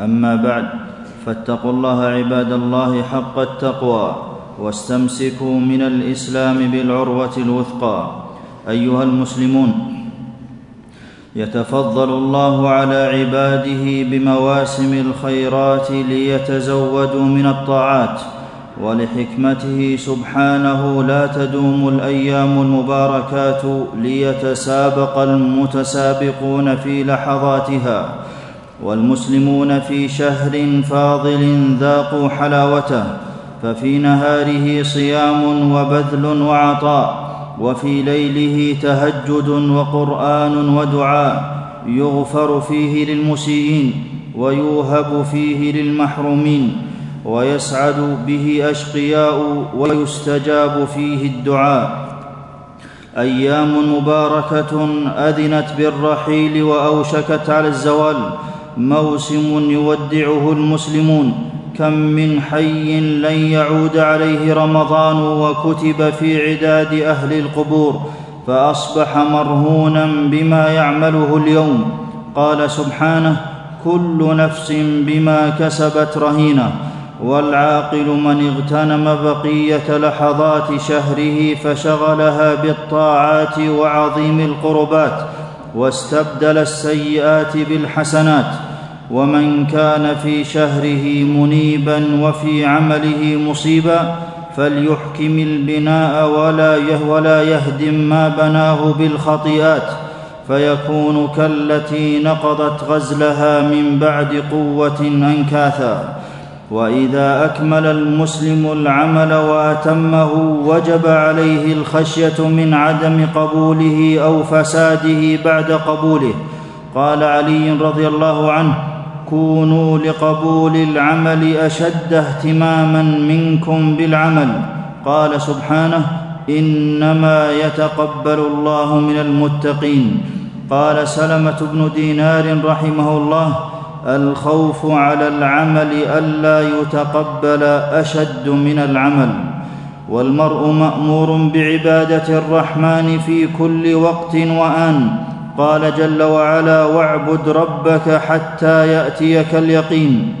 أما بعد فاتقوا الله عباد الله حق التقوى واستمسكوا من الإسلام بالعروة الوثقى. أيها المسلمون يتفضل الله على عباده بمواسم الخيرات ليتزودوا من الطاعات ولحكمته سبحانه لا تدوم الأيام المباركات ليتسابق المتسابقون في لحظاتها. والمسلمون في شهر فاضل ذاقوا حلاوته ففي نهاره صيام وبذل وعطاء وفي ليله تهجد وقرآن ودعاء يغفر فيه للمسيئين ويوهب فيه للمحرومين ويسعد به أشقياء ويستجاب فيه الدعاء. أيام مباركة أذنت بالرحيل وأوشكت على الزوال موسم يودعه المسلمون. كم من حي لن يعود عليه رمضان وكتب في عداد أهل القبور فأصبح مرهونا بما يعمله اليوم. قال سبحانه كل نفس بما كسبت رهينة والعاقل من اغتنم بقية لحظات شهره فشغلها بالطاعات وعظيم القربات واستبدل السيئات بالحسنات. ومن كان في شهره منيبا وفي عمله مصيبا فليحكم البناء ولا ولا يهدم ما بناه بالخطيئات فيكون كالتي نقضت غزلها من بعد قوة أنكاثا. وإذا أكمل المسلم العمل وأتمه وجب عليه الخشية من عدم قبوله أو فساده بعد قبوله. قال علي رضي الله عنه كونوا لقبول العمل أشد اهتماما منكم بالعمل. قال سبحانه إنما يتقبل الله من المتقين. قال سلمة بن دينار رحمه الله الخوف على العمل ألا يتقبل أشد من العمل. والمرء مأمور بعبادة الرحمن في كل وقت وآن. قال جل وعلا واعبد ربك حتى يأتيك اليقين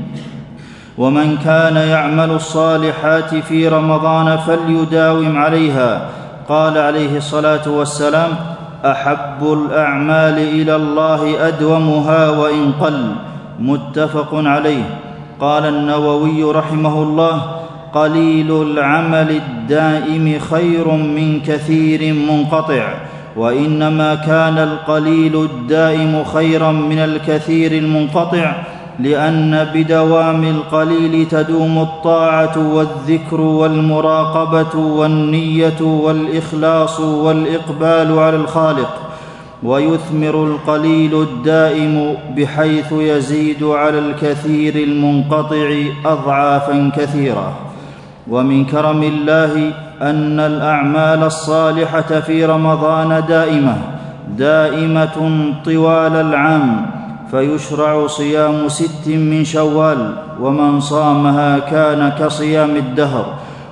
ومن كان يعمل الصالحات في رمضان فليداوم عليها. قال عليه الصلاة والسلام أحب الأعمال إلى الله أدومها وإن قل. متفق عليه. قال النووي رحمه الله قليل العمل الدائم خير من كثير منقطع. وإنما كان القليل الدائم خيرا من الكثير المنقطع لأن بدوام القليل تدوم الطاعة والذكر والمراقبة والنية والإخلاص والإقبال على الخالق. ويثمر القليل الدائم بحيث يزيد على الكثير المنقطع اضعافا كثيرة. ومن كرم الله أن الأعمال الصالحة في رمضان دائمة دائمة طوال العام فيشرع صيام ست من شوال ومن صامها كان كصيام الدهر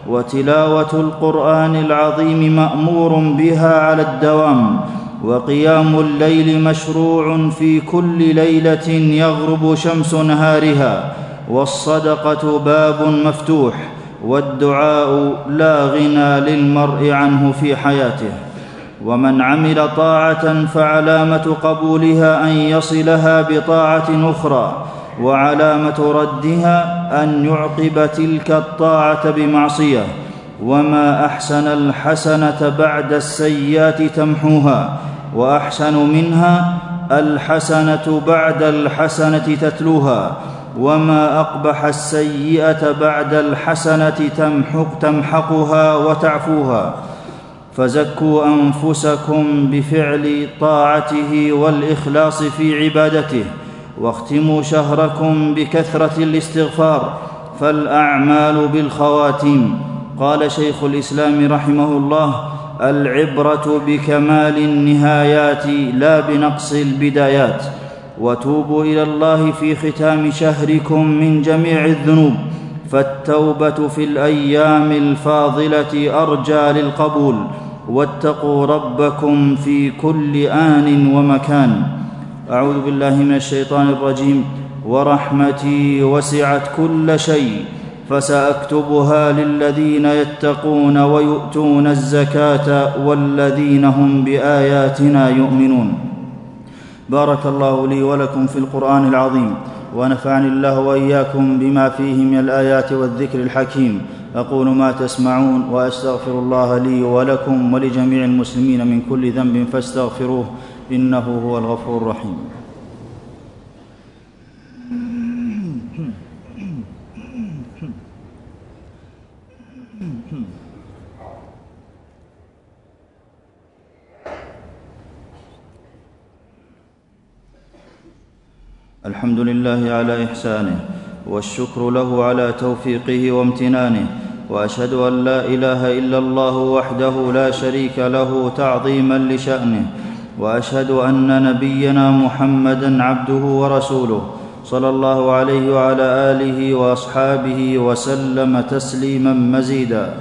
وتلاوة القرآن العظيم مأمور بها على الدوام وقيام الليل مشروع في كل ليلة يغرب شمس نهارها والصدقة باب مفتوح. والدعاء لا غنى للمرء عنه في حياته. ومن عمل طاعة فعلامة قبولها أن يصلها بطاعة أخرى وعلامة ردها أن يعقب تلك الطاعة بمعصية. وما أحسن الحسنة بعد السيئات تمحوها وأحسن منها الحسنة بعد الحسنة تتلوها. وما اقبح السيئه بعد الحسنه تمحق تمحقها وتعفوها فزكوا انفسكم بفعل طاعته والاخلاص في عبادته واختموا شهركم بكثره الاستغفار فالاعمال بالخواتيم قال شيخ الاسلام رحمه الله العبره بكمال النهايات لا بنقص البدايات وتوبوا إلى الله في ختام شهركم من جميع الذنوب. فالتوبة في الأيام الفاضلة أرجى للقبول. واتقوا ربكم في كل آن ومكان. أعوذ بالله من الشيطان الرجيم. ورحمتي وسعت كل شيء. فسأكتبها للذين يتقون ويؤتون الزكاة والذين هم بآياتنا يؤمنون. بارك الله لي ولكم في القرآن العظيم ونفعني الله وإياكم بما فيه من الآيات والذكر الحكيم. أقول ما تسمعون وأستغفر الله لي ولكم ولجميع المسلمين من كل ذنب فاستغفروه إنه هو الغفور الرحيم. الحمد لله على إحسانه والشكر له على توفيقه وامتنانه وأشهد أن لا إله إلا الله وحده لا شريك له تعظيما لشأنه وأشهد أن نبينا محمدا عبده ورسوله صلى الله عليه وعلى آله وأصحابه وسلم تسليما مزيدا.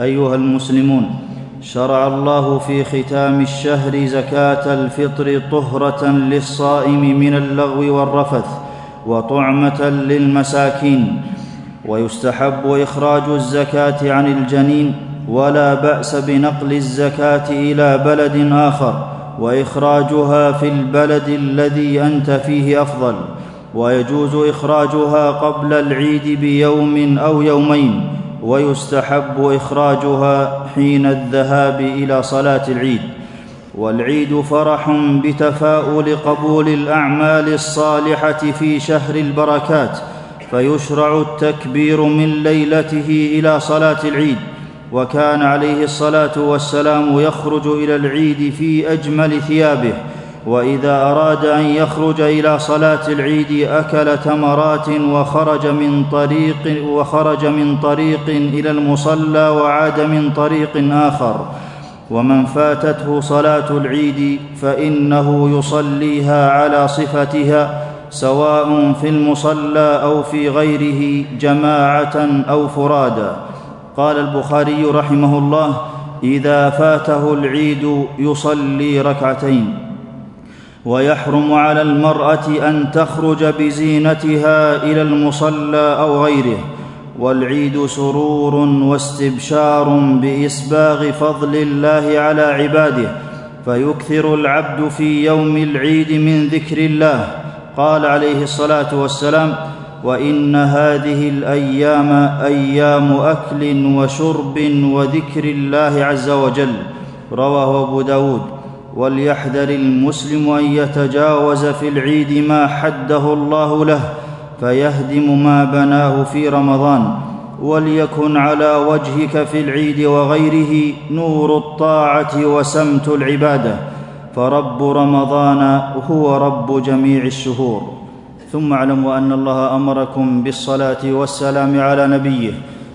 أيها المسلمون شرع الله في ختام الشهر زكاة الفطر طهرة للصائم من اللغو والرفث وطعمة للمساكين ويستحب إخراج الزكاة عن الجنين ولا بأس بنقل الزكاة إلى بلد آخر وإخراجها في البلد الذي أنت فيه أفضل ويجوز إخراجها قبل العيد بيوم أو يومين ويستحب إخراجها حين الذهاب إلى صلاة العيد. والعيد فرح بتفاؤل قبول الأعمال الصالحة في شهر البركات فيشرع التكبير من ليلته إلى صلاة العيد. وكان عليه الصلاة والسلام يخرج إلى العيد في أجمل ثيابه وإذا أراد أن يخرج إلى صلاة العيد أكل تمرات وخرج من طريق وخرج من طريق إلى المصلى وعاد من طريق آخر. ومن فاتته صلاة العيد فإنه يصليها على صفتها سواء في المصلى أو في غيره جماعة أو فرادا. قال البخاري رحمه الله إذا فاته العيد يصلي ركعتين. ويحرم على المرأة أن تخرج بزينتها إلى المصلى أو غيره والعيد سرور واستبشار بإسباغ فضل الله على عباده فيكثر العبد في يوم العيد من ذكر الله. قال عليه الصلاة والسلام وإن هذه الأيام أيام أكل وشرب وذكر الله عز وجل. رواه أبو داود. وليحذر المسلم أن يتجاوز في العيد ما حده الله له فيهدم ما بناه في رمضان وليكن على وجهك في العيد وغيره نور الطاعة وسمت العبادة فرب رمضان هو رب جميع الشهور. ثم اعلموا أن الله أمركم بالصلاة والسلام على نبيه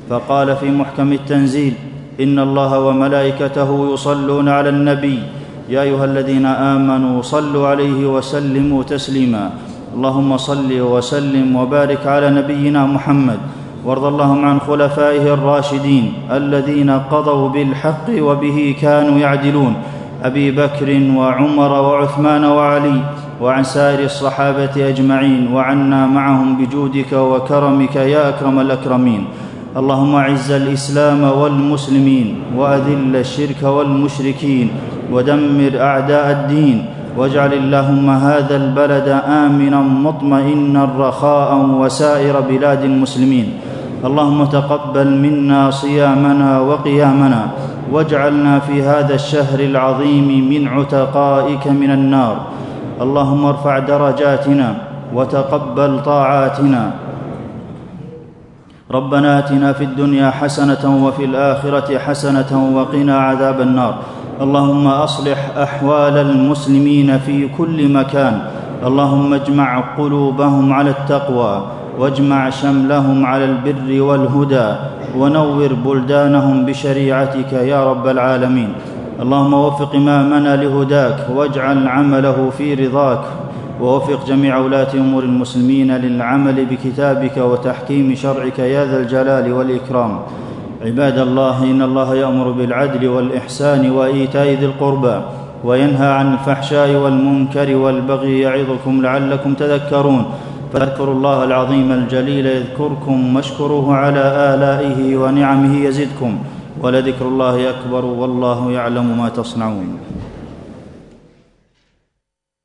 فقال في محكم التنزيل إن الله وملائكته يصلون على النبي يا أيها الذين آمنوا صلوا عليه وسلموا تسليما. اللهم صل وسلم وبارك على نبينا محمد. وارض اللهم عن خلفائه الراشدين الذين قضوا بالحق وبه كانوا يعدلون. أبي بكر وعمر وعثمان وعلي وعن سائر الصحابة أجمعين وعنا معهم بجودك وكرمك يا أكرم الأكرمين. اللهم اعز الإسلام والمسلمين وأذل الشرك والمشركين ودمر أعداء الدين واجعل اللهم هذا البلد آمنا مطمئنا رخاء وسائر بلاد المسلمين. اللهم تقبل منا صيامنا وقيامنا واجعلنا في هذا الشهر العظيم من عتقائك من النار. اللهم ارفع درجاتنا وتقبل طاعاتنا ربنا آتنا في الدنيا حسنة وفي الآخرة حسنة وقنا عذاب النار. اللهم أصلح أحوال المسلمين في كل مكان. اللهم اجمع قلوبهم على التقوى واجمع شملهم على البر والهدى ونور بلدانهم بشريعتك يا رب العالمين. اللهم وفق إمامنا لهداك واجعل عمله في رضاك ووفق جميع ولاة أمور المسلمين للعمل بكتابك وتحكيم شرعك يا ذا الجلال والإكرام. عباد الله إن الله يأمر بالعدل والإحسان وإيتاء ذي القربى وينهى عن الفحشاء والمنكر والبغي يعظكم لعلكم تذكرون. فاذكروا الله العظيم الجليل يذكركم واشكروه على آلائه ونعمه يزدكم. ولذكر الله أكبر والله يعلم ما تصنعون.